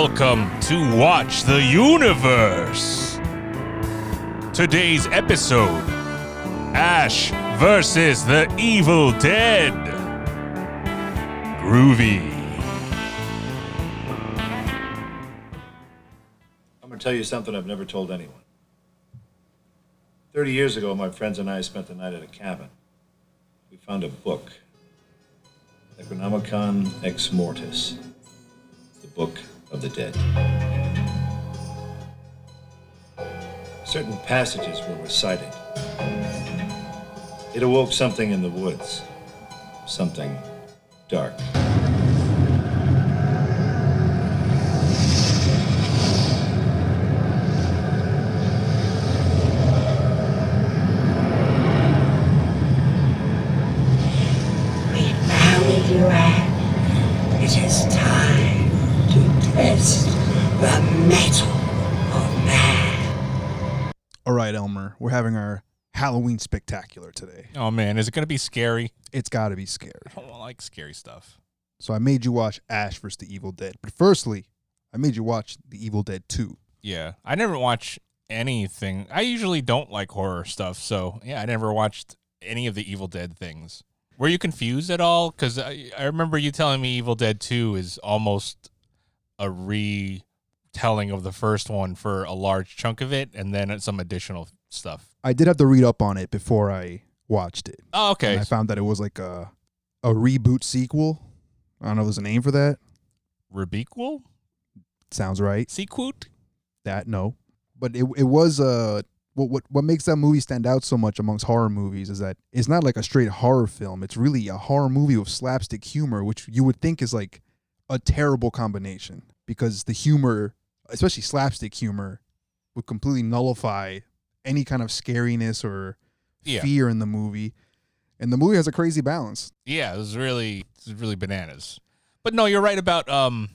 Welcome to Watch the Universe. Today's episode Ash versus the Evil Dead. Groovy. I'm going to tell you something I've never told anyone. Thirty years ago, my friends and I spent the night at a cabin. We found a book, Necronomicon Ex Mortis, the Book of the Dead. Certain passages were recited. It awoke something in the woods, something dark. Halloween spectacular today. Oh man, is it going to be scary? It's got to be scary. Oh, I don't like scary stuff. So I made you watch Ash vs. the Evil Dead. But firstly, I made you watch The Evil Dead 2. Yeah, I never watch anything. I usually don't like horror stuff, so yeah, I never watched any of the Evil Dead things. Were you confused at all? Because I, I remember you telling me Evil Dead 2 is almost a retelling of the first one for a large chunk of it, and then some additional stuff. I did have to read up on it before I watched it. Oh, okay. And I found that it was like a a reboot sequel. I don't know if there's a name for that. Rebequel? Sounds right. Sequel? That no. But it it was uh what what what makes that movie stand out so much amongst horror movies is that it's not like a straight horror film. It's really a horror movie with slapstick humor, which you would think is like a terrible combination because the humor, especially slapstick humor, would completely nullify any kind of scariness or Yeah. fear in the movie. And the movie has a crazy balance. Yeah, it was really it was really bananas. But no, you're right about um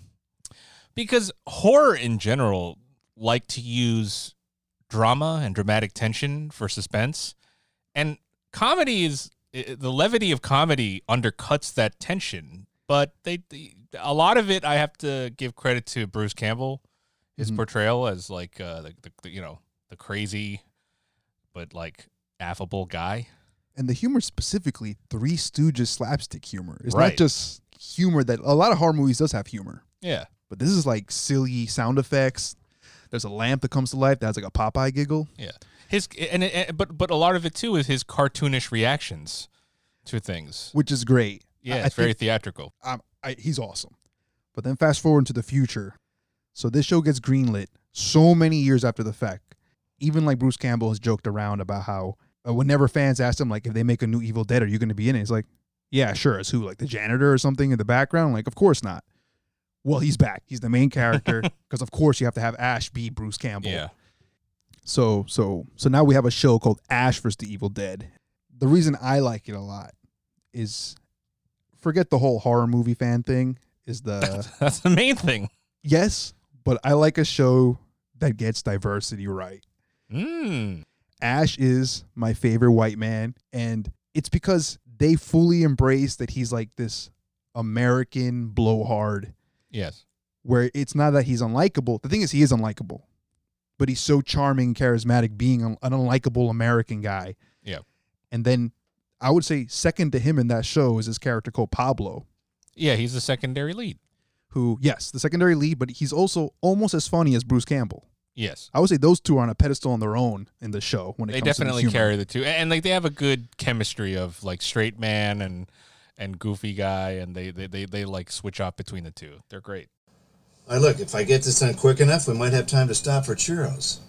because horror in general like to use drama and dramatic tension for suspense. And comedy is the levity of comedy undercuts that tension. But they, they a lot of it I have to give credit to Bruce Campbell his Mhm. portrayal as like uh the, the you know, the crazy but like affable guy. And the humor specifically, Three Stooges slapstick humor. It's Right. not just humor that a lot of horror movies does have humor. Yeah. But this is like silly sound effects. There's a lamp that comes to life that has like a Popeye giggle. Yeah, his and, and but but a lot of it too is his cartoonish reactions to things. which is great. Yeah, I- I it's very think- theatrical. um, I, he's awesome. But then fast forward into the future. So this show gets greenlit so many years after the fact. Even like Bruce Campbell has joked around about how uh, whenever fans ask him like if they make a new Evil Dead, are you going to be in it? He's like, yeah, sure. As who? Like the janitor or something in the background? Like, of course not. Well, he's back. He's the main character because of course you have to have Ash be Bruce Campbell. Yeah, So so so now we have a show called Ash vs. the Evil Dead. The reason I like it a lot is forget the whole horror movie fan thing. Is the that's the main thing. yes, but I like a show that gets diversity right. Mm. Ash is my favorite white man, and it's because they fully embrace that he's like this American blowhard Yes. where it's not that he's unlikable. The thing is, he is unlikable, but he's so charming, charismatic, being an, unlikable American guy. Yeah. And then I would say second to him in that show is his character called Pablo, Yeah, he's the secondary lead. who, yes, the secondary lead, but he's also almost as funny as Bruce Campbell. Yes. I would say those two are on a pedestal on their own in the show when it They comes definitely to the humor. carry the two, and like they have a good chemistry of like straight man and and goofy guy, and they they they, they like switch off between the two. They're great. All right, look, if I get this done quick enough, we might have time to stop for churros.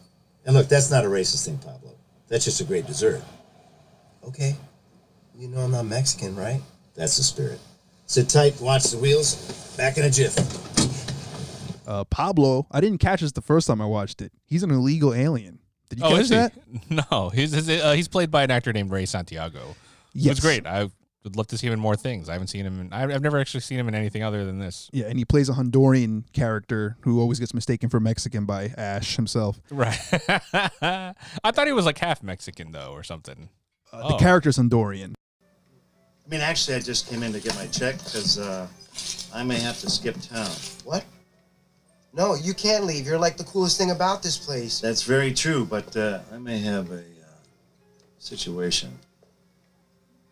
And look, that's not a racist thing, Pablo. That's just a great dessert. Okay. You know I'm not Mexican, right? That's the spirit. Sit tight, watch the wheels. Back in a jiff. Uh, Pablo, I didn't catch this the first time I watched it. He's an illegal alien. Did you oh, catch is he? that? No, he's he's, uh, he's played by an actor named Ray Santiago. It Yes. was great. I would love to see him in more things. I haven't seen him. In, I've I've never actually seen him in anything other than this. Yeah, and he plays a Honduran character who always gets mistaken for Mexican by Ash himself. Right. I thought he was like half Mexican though, or something. Uh, Oh. The character's Honduran. I mean, actually, I just came in to get my check because uh, I may have to skip town. What? No, you can't leave. You're like the coolest thing about this place. That's very true, but uh, I may have a uh, situation.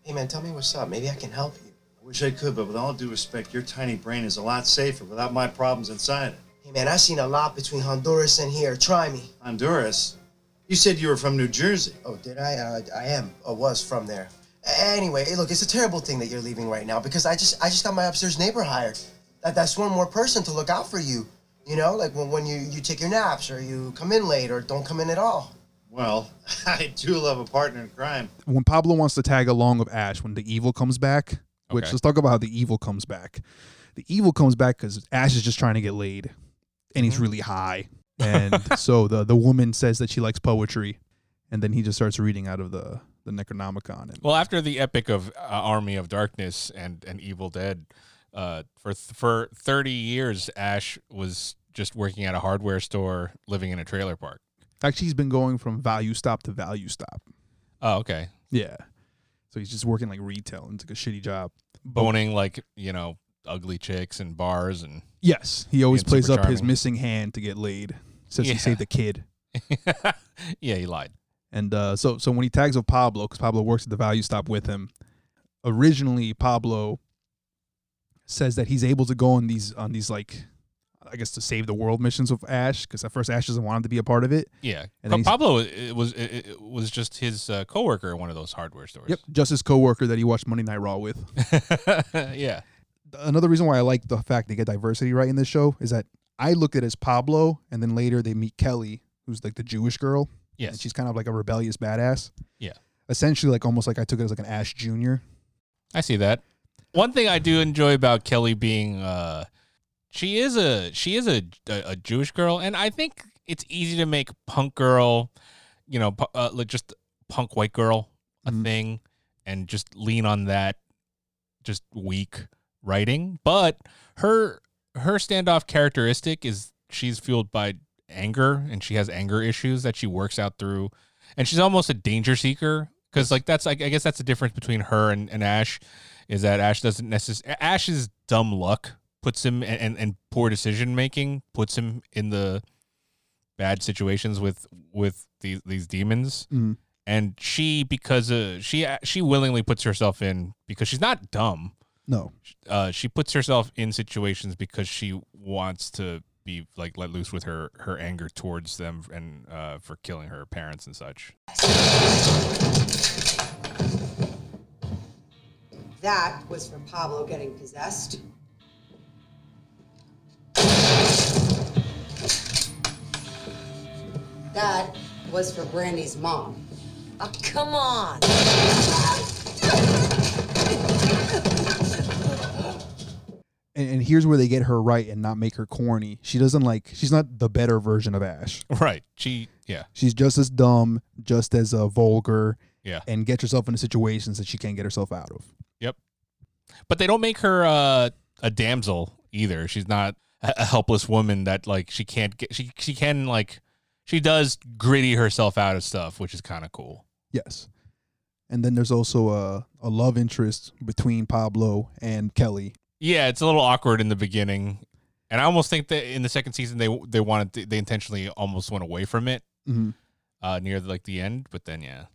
Hey, man, tell me what's up. Maybe I can help you. I wish I could, but with all due respect, your tiny brain is a lot safer without my problems inside it. Hey, man, I've seen a lot between Honduras and here. Try me. Honduras? You said you were from New Jersey. Oh, did I? Uh, I am. I was from there. Anyway, look, it's a terrible thing that you're leaving right now because I just, I just got my upstairs neighbor hired. That, that's one more person to look out for you. You know, like when, when you, you take your naps or you come in late or don't come in at all. Well, I do love a partner in crime. When Pablo wants to tag along with Ash when the evil comes back, which Okay. let's talk about how the evil comes back. The evil comes back because Ash is just trying to get laid, and he's really high. And so the the woman says that she likes poetry, and then he just starts reading out of the the Necronomicon. And Well, after the epic of uh, Army of Darkness and and Evil Dead, uh, for th- for thirty years, Ash was just working at a hardware store, living in a trailer park. actually, he's been going from value stop to value stop. Oh, okay. Yeah. So he's just working like retail and it's like a shitty job. Boning like you know ugly chicks and bars and Yes, he always plays up his missing hand to get laid. Says Yeah. he saved a kid. yeah, he lied. And uh, so so when he tags with Pablo, because Pablo works at the value stop with him, originally Pablo says that he's able to go on these on these like I guess to save the world missions with Ash, because at first Ash doesn't want him to be a part of it. Yeah, And Pablo it was it, it was just his uh, coworker at one of those hardware stores. Yep, just his coworker that he watched Monday Night Raw with. yeah. Another reason why I like the fact they get diversity right in this show is that I looked at it as Pablo, and then later they meet Kelly, who's like the Jewish girl. Yes. and she's kind of like a rebellious badass. Yeah. Essentially, like almost like I took it as like an Ash Junior. I see that. One thing I do enjoy about Kelly being uh she is a she is a a, Jewish girl and I think it's easy to make punk girl, you know, uh, like just punk white girl a Mhm. thing and just lean on that just weak writing, but her her standoff characteristic is she's fueled by anger and she has anger issues that she works out through. And she's almost a danger seeker because like that's I guess that's the difference between her and, and Ash is that Ash doesn't necessarily Ash's dumb luck puts him and, and, and poor decision making puts him in the bad situations with with these these demons Mhm. and she because uh, she she willingly puts herself in because she's not dumb No, uh, she puts herself in situations because she wants to be like let loose with her her anger towards them and uh, for killing her parents and such. That was for Pablo getting possessed. That was for Brandy's mom. Oh, come on. and, and here's where they get her right and not make her corny. She doesn't like. She's not the better version of Ash. Right. She yeah. She's just as dumb, just as uh, vulgar, Yeah. and gets herself into situations that she can't get herself out of. But they don't make her uh, a damsel either. She's not a helpless woman that like she can't get she she can like she does gritty herself out of stuff, which is kind of cool. Yes. And then there's also a, a love interest between Pablo and Kelly. Yeah, it's a little awkward in the beginning, and I almost think that in the second season they they wanted to, they intentionally almost went away from it hmm uh, near like the end. But then yeah,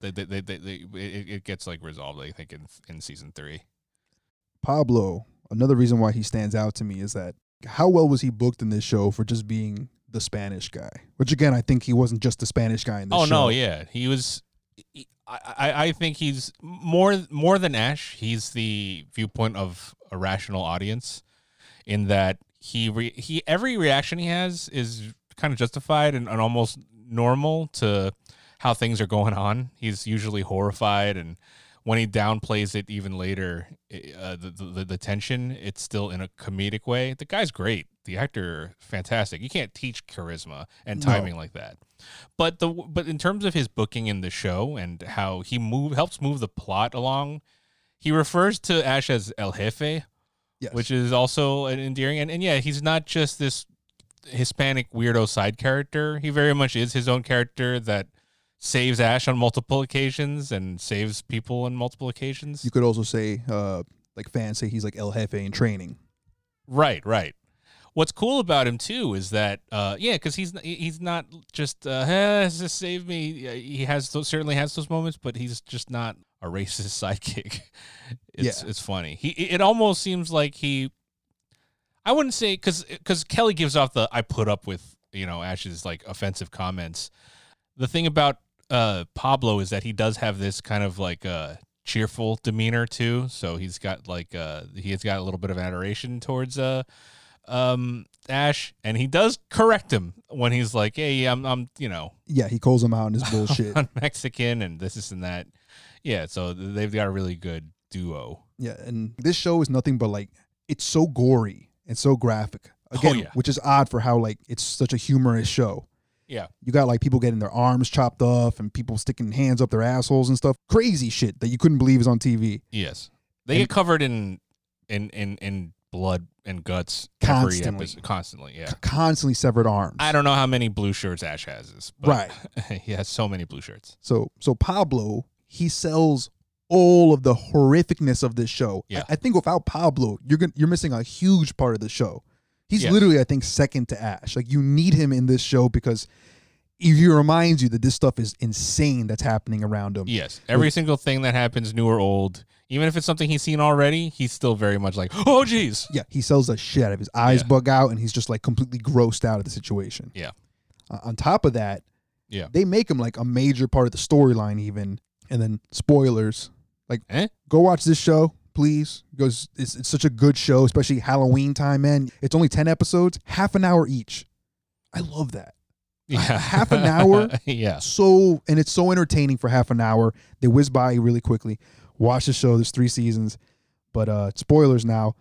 they they they, they, they it, it gets like resolved. I think in in season three. Pablo, another reason why he stands out to me is that how well was he booked in this show for just being the Spanish guy? Which again, I think he wasn't just the Spanish guy in this oh, show. Oh show. no, yeah, he was. he- I, I I think he's more more than Ash. He's the viewpoint of a rational audience, in that he re, he every reaction he has is kind of justified and, and almost normal to how things are going on. He's usually horrified, and when he downplays it even later, uh, the, the the tension it's still in a comedic way. The guy's great. The actor fantastic. You can't teach charisma and No. timing like that. But the but in terms of his booking in the show and how he move helps move the plot along, he refers to Ash as El Jefe, Yes. which is also an endearing. And, and yeah, he's not just this Hispanic weirdo side character. He very much is his own character that saves Ash on multiple occasions and saves people on multiple occasions. you could also say, uh, like fans say he's like El Jefe in training. Right, right. What's cool about him too is that, uh, yeah, because he's he's not just uh, eh, just save me. He has those, certainly has those moments, but he's just not a racist sidekick. It's Yeah. it's funny. He it almost seems like he. I wouldn't say because because Kelly gives off the I put up with you know Ash's like offensive comments. The thing about uh Pablo is that he does have this kind of like uh cheerful demeanor too. So he's got like uh he has got a little bit of adoration towards uh um Ash and he does correct him when he's like, Hey, I'm I'm you know Yeah, he calls him out on his bullshit. I'm Mexican and this, this and that. Yeah, so they've got a really good duo. yeah, and this show is nothing but like it's so gory and so graphic. Again, Oh, yeah. which is odd for how like it's such a humorous show. Yeah. You got like people getting their arms chopped off and people sticking hands up their assholes and stuff. Crazy shit that you couldn't believe is on TV. Yes. They And- get covered in in in in blood and guts Constantly. every episode. Constantly, yeah. Constantly severed arms. I don't know how many blue shirts Ash has, Right. he has so many blue shirts. So so Pablo, he sells all of the horrificness of this show. Yeah. I, I think without Pablo, you're gonna, you're missing a huge part of the show. He's Yes. literally, I think, second to Ash. Like you need him in this show because he reminds you that this stuff is insane that's happening around him. Yes. Every single thing that happens, new or old, even if it's something he's seen already, he's still very much like, oh, jeez. Yeah, he sells the shit out of his eyes Yeah. bug out, and he's just like completely grossed out of the situation. Yeah. Uh, on top of that, Yeah. they make him like a major part of the storyline, even. And then spoilers, like Eh? go watch this show, please, because it's, it's such a good show, especially Halloween time. Man, it's only ten episodes, half an hour each. I love that. Yeah. half an hour? yeah. So and it's so entertaining for half an hour. They whiz by really quickly. Watch the show. There's three seasons, but uh spoilers now.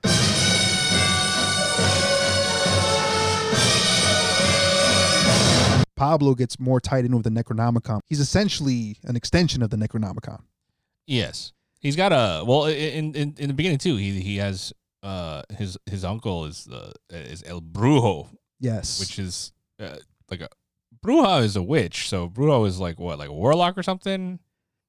Pablo gets more tied in with the Necronomicon. He's essentially an extension of the Necronomicon. Yes. He's got a well in in, in the beginning too. He he has uh his his uncle is the is El Brujo, Yes. which is uh, like a Bruja is a witch. So Brujo is like what like a warlock or something,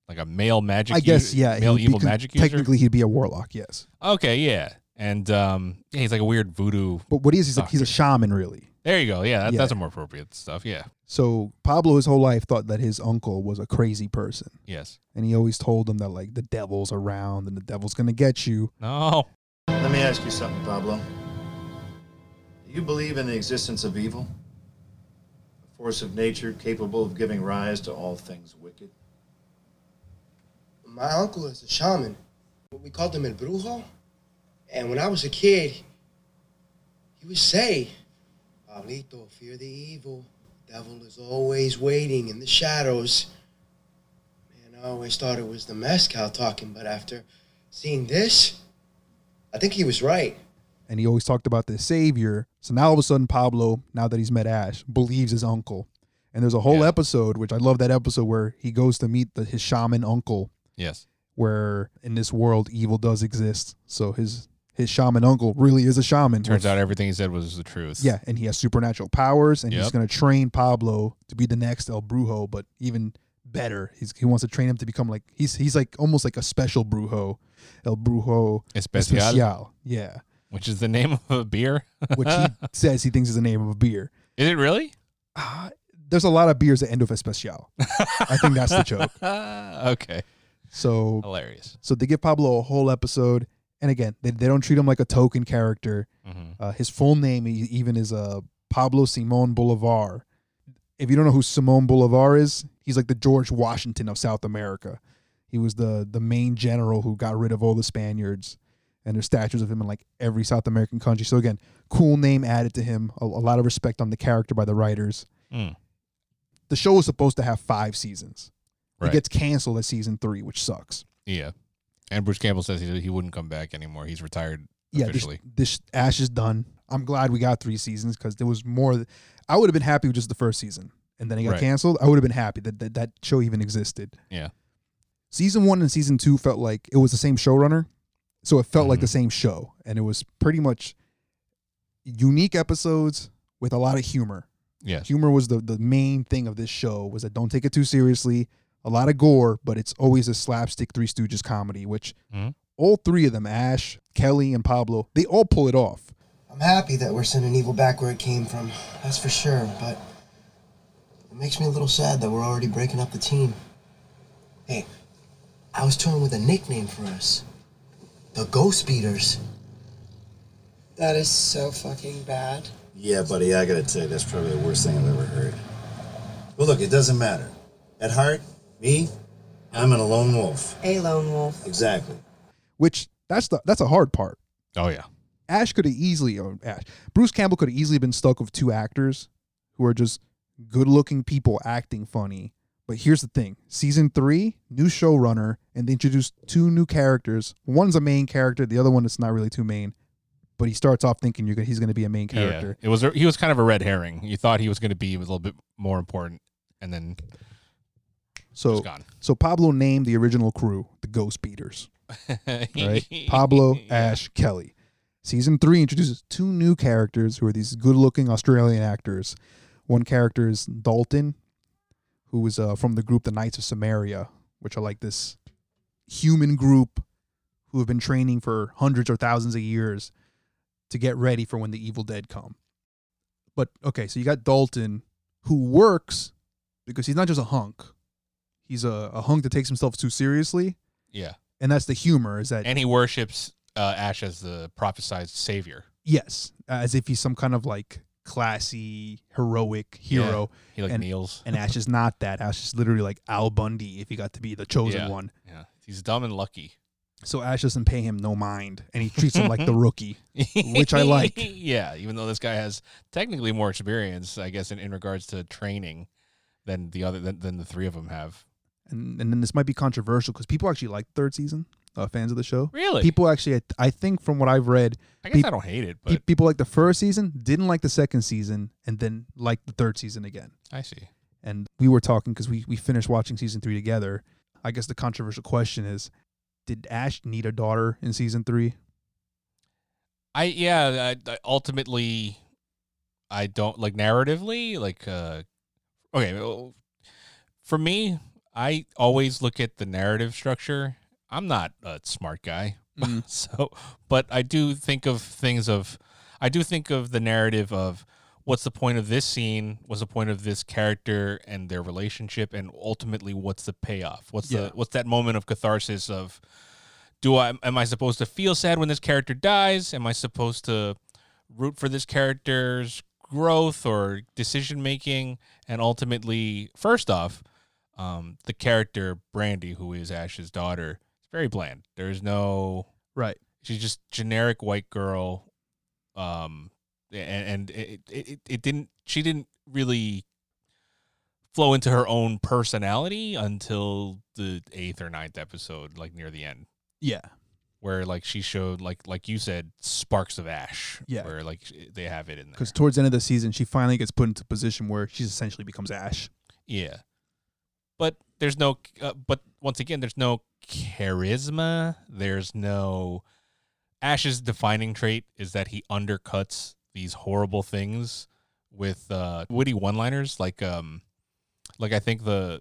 like a male magic. I guess u- yeah. male be evil con- magic user. Technically, he'd be a warlock. Yes. Okay, yeah, and um, yeah, he's like a weird voodoo. But what he is, he's like he's a shaman, really. There you go. Yeah, that, Yeah. that's a more appropriate stuff. Yeah. So Pablo, his whole life, thought that his uncle was a crazy person, Yes. and he always told him that like the devil's around and the devil's gonna get you. No. Let me ask you something, Pablo. Do you believe in the existence of evil? A force of nature capable of giving rise to all things wicked? My uncle is a shaman. We called him El Brujo. And when I was a kid, he would say, Pablito, fear the evil. Devil is always waiting in the shadows. Man, I always thought it was the mezcal talking, but after seeing this, I think he was right. and he always talked about the savior. So now all of a sudden, Pablo, now that he's met Ash, believes his uncle. And there's a whole Yeah. episode, which I love that episode where he goes to meet the, his shaman uncle, Yes. where in this world evil does exist. So his his shaman uncle really is a shaman. Turns out everything he said was the truth. yeah, and he has supernatural powers, and he's going to train Pablo to be the next El Brujo, but even better. He's, he wants to train him to become like he's he's like almost like a special Brujo, El Brujo Especial, Especial. Yeah, which is the name of a beer. which he says he thinks is the name of a beer. Is it really? Uh, there's a lot of beers that end with Especial. I think that's the joke. okay. So Hilarious. so they give Pablo a whole episode, and again, they, they don't treat him like a token character. hmm Uh, his full name even is uh, Pablo Simon Bolivar. If you don't know who Simon Bolivar is, he's like the George Washington of South America. He was the the main general who got rid of all the Spaniards, and there's statues of him in like every South American country. So again, cool name added to him. A, a lot of respect on the character by the writers. Mm. The show was supposed to have five seasons. Right. It gets canceled at season three, which sucks. Yeah. And Bruce Campbell says he, he wouldn't come back anymore. He's retired yeah, this, officially. this Ash is done. I'm glad we got three seasons because there was more. I would have been happy with just the first season, and then it got Right. canceled. I would have been happy that, that that show even existed. Yeah. Season one and season two felt like it was the same showrunner, so it felt like the Mhm. same show, and it was pretty much unique episodes with a lot of humor. Yeah. Humor was the the main thing of this show. Was that don't take it too seriously. A lot of gore, but it's always a slapstick Three Stooges comedy, which Mhm. all three of them, Ash, Kelly, and Pablo, they all pull it off. I'm I'm happy that we're sending evil back where it came from. That's for sure. But it makes me a little sad that we're already breaking up the team. Hey, I was toying with a nickname for us. The Ghost Beaters. That is so fucking bad. Yeah, buddy, I gotta tell you, that's probably the worst thing I've ever heard. But look, it doesn't matter. At heart, me, I'm an lone wolf. A lone wolf. Exactly. Which that's the that's a hard part. Oh yeah. Ash could have easily, or Ash, Bruce Campbell could have easily been stuck with two actors who are just good-looking people acting funny. But here's the thing: season three, new showrunner, and they introduced two new characters. One's a main character, the other one is not really too main. But he starts off thinking you're gonna, he's going to be a main character. Yeah. It was he was kind of a red herring. You thought he was going to be a little bit more important, and then So, was so Pablo named the original crew the Ghost Beaters. right? Pablo, Ash, Kelly. Season three introduces two new characters who are these good-looking Australian actors. One character is Dalton, who is uh, from the group the Knights of Sumeria, which are like this human group who have been training for hundreds or thousands of years to get ready for when the evil dead come. But okay, so you got Dalton, who works because he's not just a hunk. He's a, a hunk that takes himself too seriously Yeah, and that's the humor is that and he worships uh, Ash as the prophesied savior. yes as if he's some kind of like classy heroic hero He like And- kneels. and ash is not that ash is literally like al bundy if he got to be the chosen Yeah. one Yeah, he's dumb and lucky. so ash doesn't pay him no mind and he treats him like the rookie Which I like. yeah, even though this guy has technically more experience, I guess, in, in regards to training than the other than, than the three of them have. And, and then this might be controversial because people actually like third season uh, fans of the show Really? people actually I, I think from what i've read I guess peop- I don't hate it, pe- people like the first season didn't like the second season and then like the third season again I see. and we were talking because we, we finished watching season three together. I guess the controversial question is, did Ash need a daughter in season three? I yeah. I, I ultimately, I don't like narratively like. uh Okay, well, for me, I always look at the narrative structure. I'm not a smart guy, Mm. so but I do think of things of. I do think of the narrative of what's the point of this scene, what's the point of this character and their relationship, and ultimately what's the payoff? What's Yeah. the what's that moment of catharsis of do I am I supposed to feel sad when this character dies? Am I supposed to root for this character's growth or decision making? And ultimately, first off, um, the character Brandy, who is Ash's daughter, is very bland. There's no Right. she's just generic white girl um and, and it, it it didn't she didn't really flow into her own personality until the eighth or ninth episode like near the end Yeah. where like she showed like like you said sparks of ash Yeah. where like they have it in there Because towards the end of the season, she finally gets put into a position where she essentially becomes Ash. yeah but there's no uh, but once again there's no charisma there's no ash's defining trait is that he undercuts these horrible things with uh witty one liners like um like i think the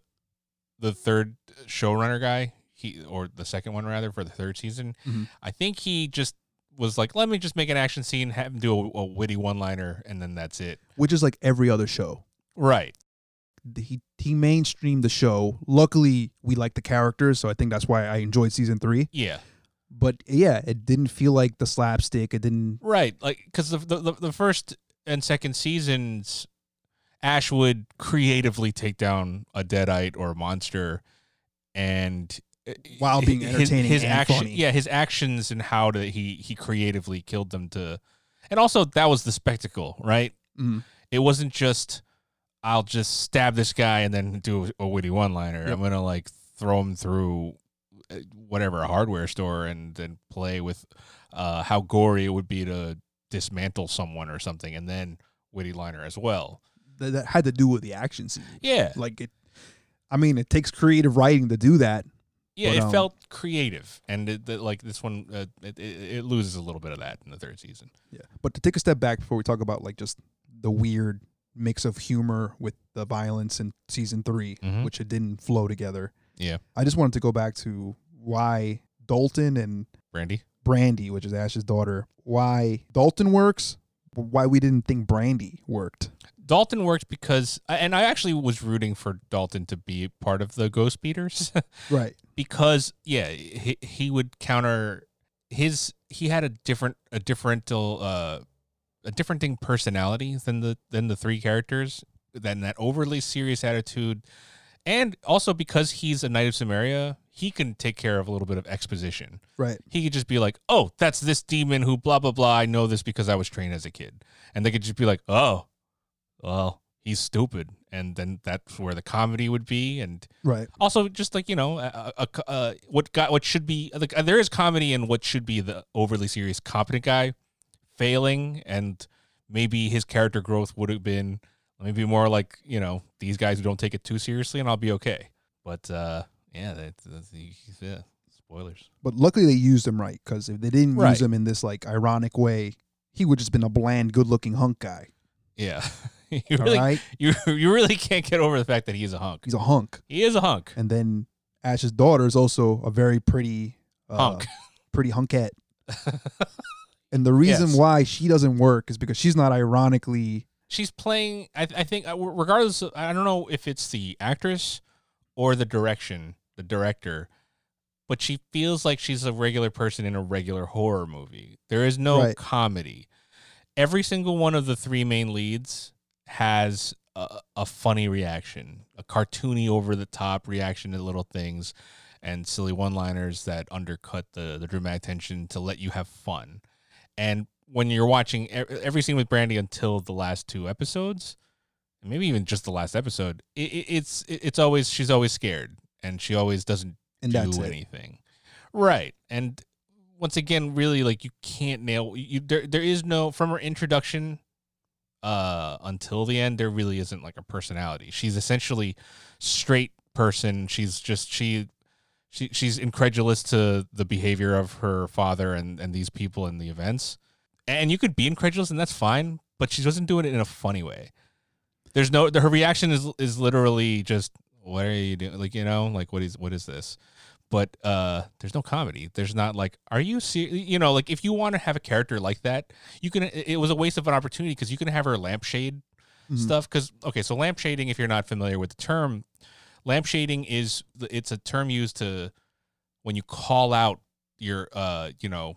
the third showrunner guy he or the second one rather for the third season Mhm. i think he just was like let me just make an action scene have him do a, a witty one liner and then that's it Which is like every other show. right He he mainstreamed the show. Luckily, we like the characters, so I think that's why I enjoyed season three. yeah But yeah, it didn't feel like the slapstick. It didn't. Right, like because the, the the first and second seasons, Ash would creatively take down a deadite or a monster, and uh, While being his- entertaining his and action, funny. yeah, his actions and how to he he creatively killed them to, and also that was the spectacle, right? Mm. It wasn't just I'll just stab this guy and then do a witty one liner. Yep. I'm gonna like throw him through uh, whatever a hardware store and then play with uh, how gory it would be to dismantle someone or something, and then witty liner as well. That, that had to do with the action scene. Yeah, Like it. I mean, it takes creative writing to do that. yeah, but, it um, felt creative, and it, the, like this one, uh, it, it, it loses a little bit of that in the third season. Yeah. But to take a step back before we talk about like just the weird mix of humor with the violence in season 3 Mhm. which it didn't flow together. Yeah, I just wanted to go back to why Dalton and Brandy. Brandy, which is Ash's daughter, why Dalton works, why we didn't think Brandy worked. Dalton worked because, and I actually was rooting for Dalton to be part of the Ghost Beaters Right. because, yeah, he, he would counter his. He had a different, a differential, uh, a different thing personality than the than the three characters. Than that overly serious attitude, and also because he's a knight of Sumeria, he can take care of a little bit of exposition. Right. he could just be like, "Oh, that's this demon who blah blah blah. I know this because I was trained as a kid," and they could just be like, "Oh, well, he's stupid," and then that's where the comedy would be, and Right. also just like you know, a, a, a, uh, what got what should be like uh, there is comedy in what should be the overly serious competent guy failing, and maybe his character growth would have been maybe more like you know these guys who don't take it too seriously, and I'll be okay. But uh, yeah, that's, that's yeah, spoilers. But luckily they used him right because if they didn't Right. use him in this like ironic way, he would just been a bland, good-looking hunk guy. Yeah. you All really right. you you really can't get over the fact that he's a hunk. He's a hunk. He is a hunk. And then Ash's daughter is also a very pretty uh, Hunk. pretty hunkette. And the reason Yes. why she doesn't work is because she's not ironically She's playing I I think uh, regardless of, I don't know if it's the actress or the direction, the director, but she feels like she's a regular person in a regular horror movie. There is no Right. comedy. Every single one of the three main leads has a, a funny reaction, a cartoony over the top reaction to little things and silly one-liners that undercut the the dramatic tension to let you have fun. And when you're watching every scene with Brandy until the last two episodes, maybe even just the last episode, it, it, it's it, it's always she's always scared and she always doesn't and do anything. Right. And once again, really like you can't nail you there there is no from her introduction uh until the end there really isn't like a personality. She's essentially straight person. She's just she she she's incredulous to the behavior of her father and and these people and the events. And you could be incredulous and that's fine, but she doesn't do it in a funny way. There's no her reaction is is literally just what are you doing? Like you know, like what is what is this? But uh, there's no comedy. There's not like, are you serious? You know, like if you want to have a character like that, you can. It was a waste of an opportunity because you can have her lampshade Mhm. stuff. Because okay, so lampshading, if you're not familiar with the term, lampshading is it's a term used to when you call out your uh you know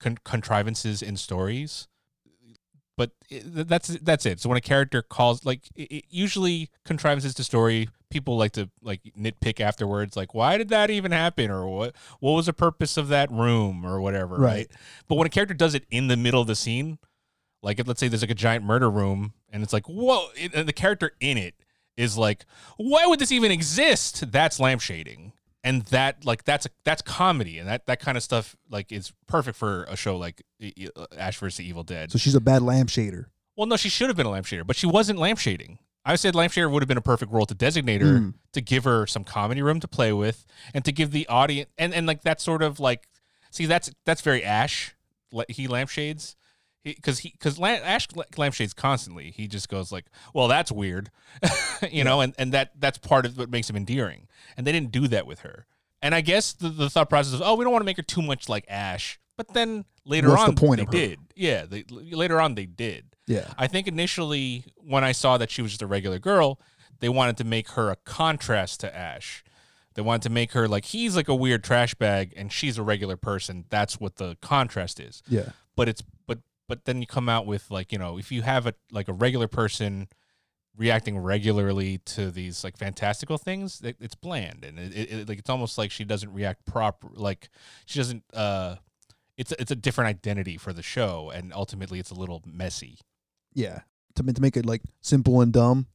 con- contrivances in stories. But it, that's that's it. So when a character calls like it, it- usually contrivances to story people like to like nitpick afterwards like why did that even happen? or what what was the purpose of that room? or whatever right, Right. but when a character does it in the middle of the scene like if let's say there's like a giant murder room and it's like whoa it, and the character in it is like why would this even exist that's lampshading and that like that's a, that's comedy and that that kind of stuff like is perfect for a show like Ash vs. the Evil Dead. So she's a bad lampshader. well, no, she should have been a lampshader, but she wasn't lampshading. I said lampshader would have been a perfect role to designate her Mm. to give her some comedy room to play with and to give the audience and and like that sort of like see that's that's very Ash. He lampshades because he because Ash lampshades constantly. He just goes like, "Well, that's weird," you know, and and that that's part of what makes him endearing. And they didn't do that with her. And I guess the, the thought process is, "Oh, we don't want to make her too much like Ash," but then later What's the on point they did. Yeah, they, later on they did. Yeah. I think initially when I saw that she was just a regular girl, they wanted to make her a contrast to Ash. They wanted to make her like he's like a weird trash bag and she's a regular person. That's what the contrast is. Yeah. But it's but but then you come out with like, you know, if you have a like a regular person reacting regularly to these like fantastical things, it, it's bland and it, it, it- like it's almost like she doesn't react proper like she doesn't uh it's a, it's a different identity for the show and ultimately it's a little messy. Yeah. To, to make it like simple and dumb,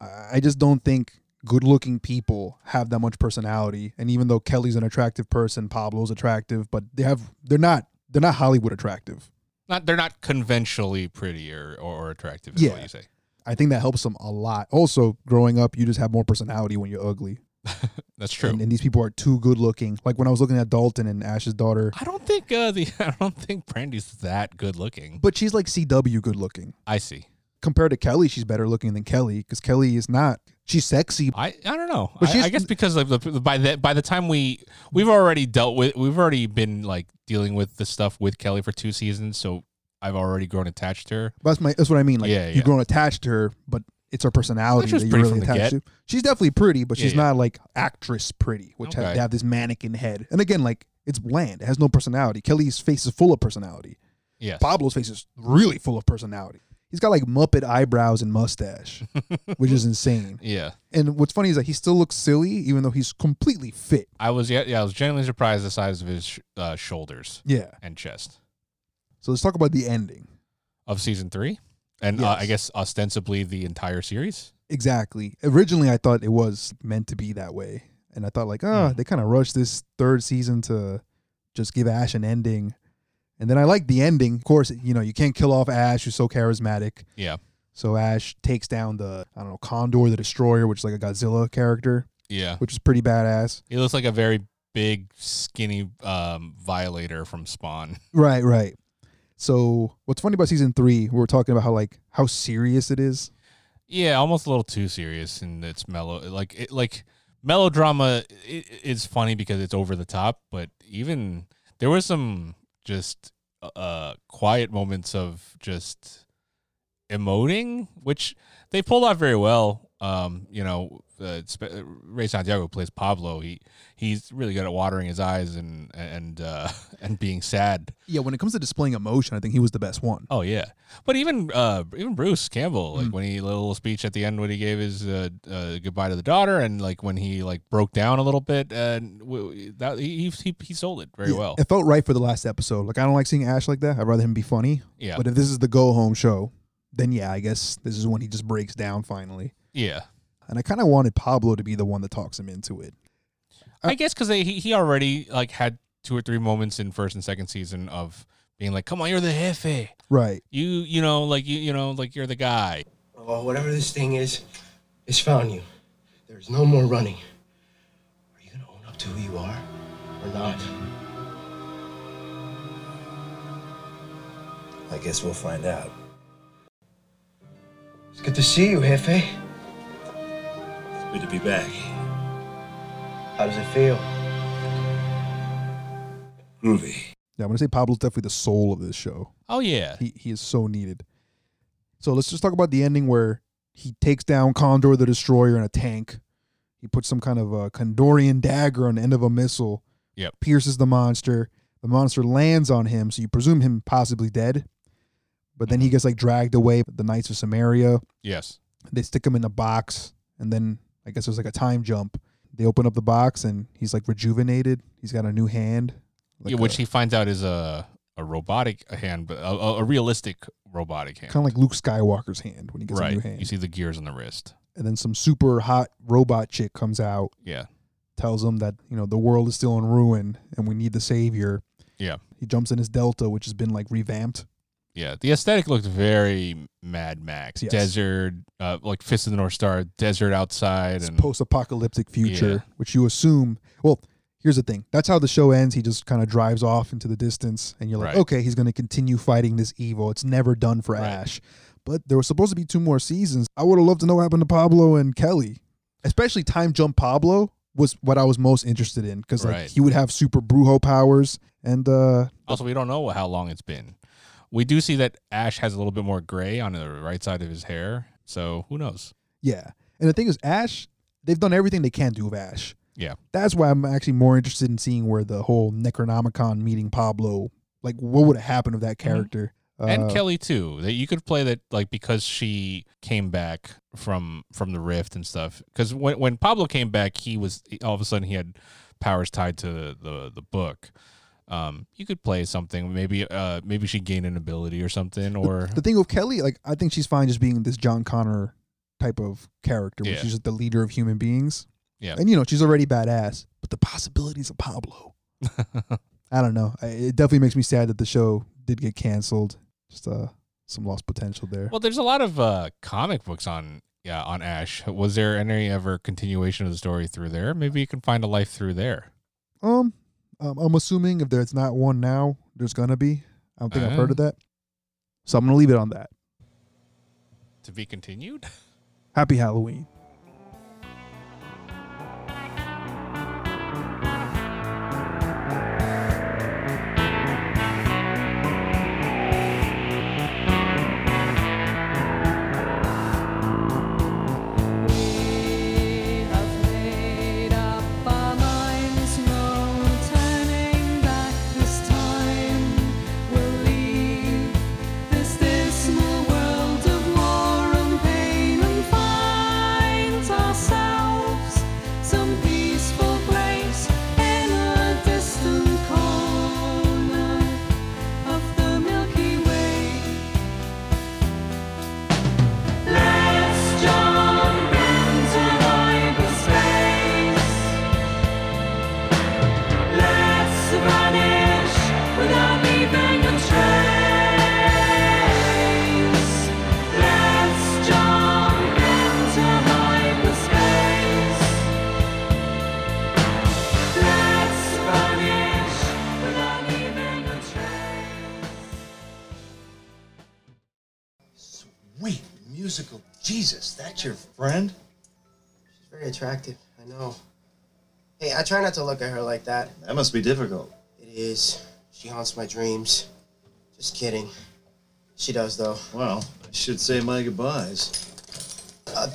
I I just don't think good looking people have that much personality. And even though Kelly's an attractive person, Pablo's attractive, but they have they're not they're not Hollywood attractive. Not they're not conventionally pretty or, or attractive is what Yeah. you say I think that helps them a lot. Also, growing up, you just have more personality when you're ugly. that's true And, and these people are too good looking. Like when I was looking at Dalton and Ash's daughter, i don't think uh the i don't think brandy's that good looking but she's like CW good looking. i see Compared to Kelly, she's better looking than Kelly because Kelly is not. She's sexy. i i don't know But I, I guess because of the by the by the time we we've already dealt with we've already been like dealing with the stuff with kelly for two seasons so I've already grown attached to her. That's my. That's what I mean. Like Yeah, yeah. you've grown attached to her, but it's her personality that you're really attached to. She's definitely pretty, but Yeah, she's yeah. not like actress pretty, which have, Okay. they have this mannequin head. And again, like it's bland. It has no personality. Kelly's face is full of personality. Yeah. Pablo's face is really full of personality. He's got like Muppet eyebrows and mustache, which is insane. Yeah. And what's funny is that he still looks silly, even though he's completely fit. I was yeah, yeah I was genuinely surprised the size of his sh- uh, shoulders Yeah. and chest So let's talk about the ending. of season three, and uh, I guess ostensibly the entire series. Exactly. Originally, I thought it was meant to be that way, and I thought like, oh, Hmm. they kind of rushed this third season to just give Ash an ending, and then I like the ending. Of course, you know you can't kill off Ash, who's so charismatic. Yeah. So Ash takes down the I don't know Kandar the Destroyer, which is like a Godzilla character, Yeah. which is pretty badass. He looks like a very big, skinny um, violator from Spawn. Right, right. So what's funny about season three, we were talking about how like how serious it is. Yeah, almost a little too serious, and it's mellow. Like it, like melodrama is funny because it's over the top, but even there was some just uh quiet moments of just emoting, which they pulled off very well. Um, you know, uh, Ray Santiago plays Pablo. He he's really good at watering his eyes and and uh, and being sad. Yeah, when it comes to displaying emotion, I think he was the best one. Oh yeah, but even uh, even Bruce Campbell, like Mm. when he little speech at the end when he gave his uh, uh, goodbye to the daughter, and like when he like broke down a little bit, and w- that he he he sold it very Yeah, well. It felt right for the last episode. Like I don't like seeing Ash like that. I'd rather him be funny. Yeah, But if this is the go home show, then yeah, I guess this is when he just breaks down finally. yeah. And I kind of wanted Pablo to be the one that talks him into it. I guess because he he already like had two or three moments in first and second season of being like, "Come on, you're the jefe. Right. You you know like you you know like you're the guy." Oh, whatever this thing is, it's found you. There's no more running. Are you gonna own up to who you are or not? I guess we'll find out. It's good to see you, Jefe. Good to be back. How does it feel? Groovy. Yeah, I'm gonna say Pablo's definitely the soul of this show. Oh yeah, He he is so needed. So let's just talk about the ending where he takes down Kandar the Destroyer in a tank. He puts some kind of a Kandarian dagger on the end of a missile. Yep. Pierces the monster. The monster lands on him, so you presume him possibly dead. But then he mm-hmm. gets like dragged away. By the Knights of Sumeria. yes, They stick him in a box, and then I guess there's like a time jump. They open up the box, and he's like rejuvenated. He's got a new hand. Like yeah, which a- he finds out is a a robotic hand, but a, a, realistic robotic hand. kind of like Luke Skywalker's hand when he gets a new right. hand. You see the gears on the wrist. and then some super hot robot chick comes out, Yeah. tells him that you know the world is still in ruin and we need the savior. Yeah. He jumps in his Delta, which has been like revamped. Yeah, the aesthetic looked very Mad Max, Yes. desert, uh, like Fist of the North Star, desert outside, It's and post-apocalyptic future, Yeah. which you assume. Well, here's the thing: that's how the show ends. He just kind of drives off into the distance, and you're like, Right. okay, he's going to continue fighting this evil. It's never done for Right. Ash. But there was supposed to be two more seasons. I would have loved to know what happened to Pablo and Kelly, especially time jump Pablo was what I was most interested in because like Right. he would have super brujo powers and uh also we don't know how long it's been. We do see that Ash has a little bit more gray on the right side of his hair, so who knows? Yeah. And the thing is, Ash, they've done everything they can do with Ash. Yeah. That's why I'm actually more interested in seeing where the whole Necronomicon meeting Pablo, like what would have happened with that character. and Uh, Kelly too. That you could play that like because she came back from from the rift and stuff. Because when when Pablo came back, he was all of a sudden he had powers tied to the the, the book. Um, you could play something. Maybe uh maybe she gained an ability or something. Or the thing with Kelly, like I think she's fine just being this John Connor type of character, where Yeah. she's just the leader of human beings. Yeah. And you know, she's already badass. But the possibilities of Pablo. I don't know. I, it definitely makes me sad that the show did get canceled. Just uh some lost potential there. well, there's a lot of uh comic books on yeah on Ash. Was there any ever continuation of the story through there? Maybe you can find a life through there. Um, um, I'm assuming if there's not one now, there's gonna be. I don't think I've heard of that. So I'm gonna leave it on that. To be continued. Happy Halloween. Friend? She's very attractive. I know. Hey, I try not to look at her like that. That must be difficult. It is. She haunts my dreams. Just kidding. She does, though. Well, I should say my goodbyes. Uh,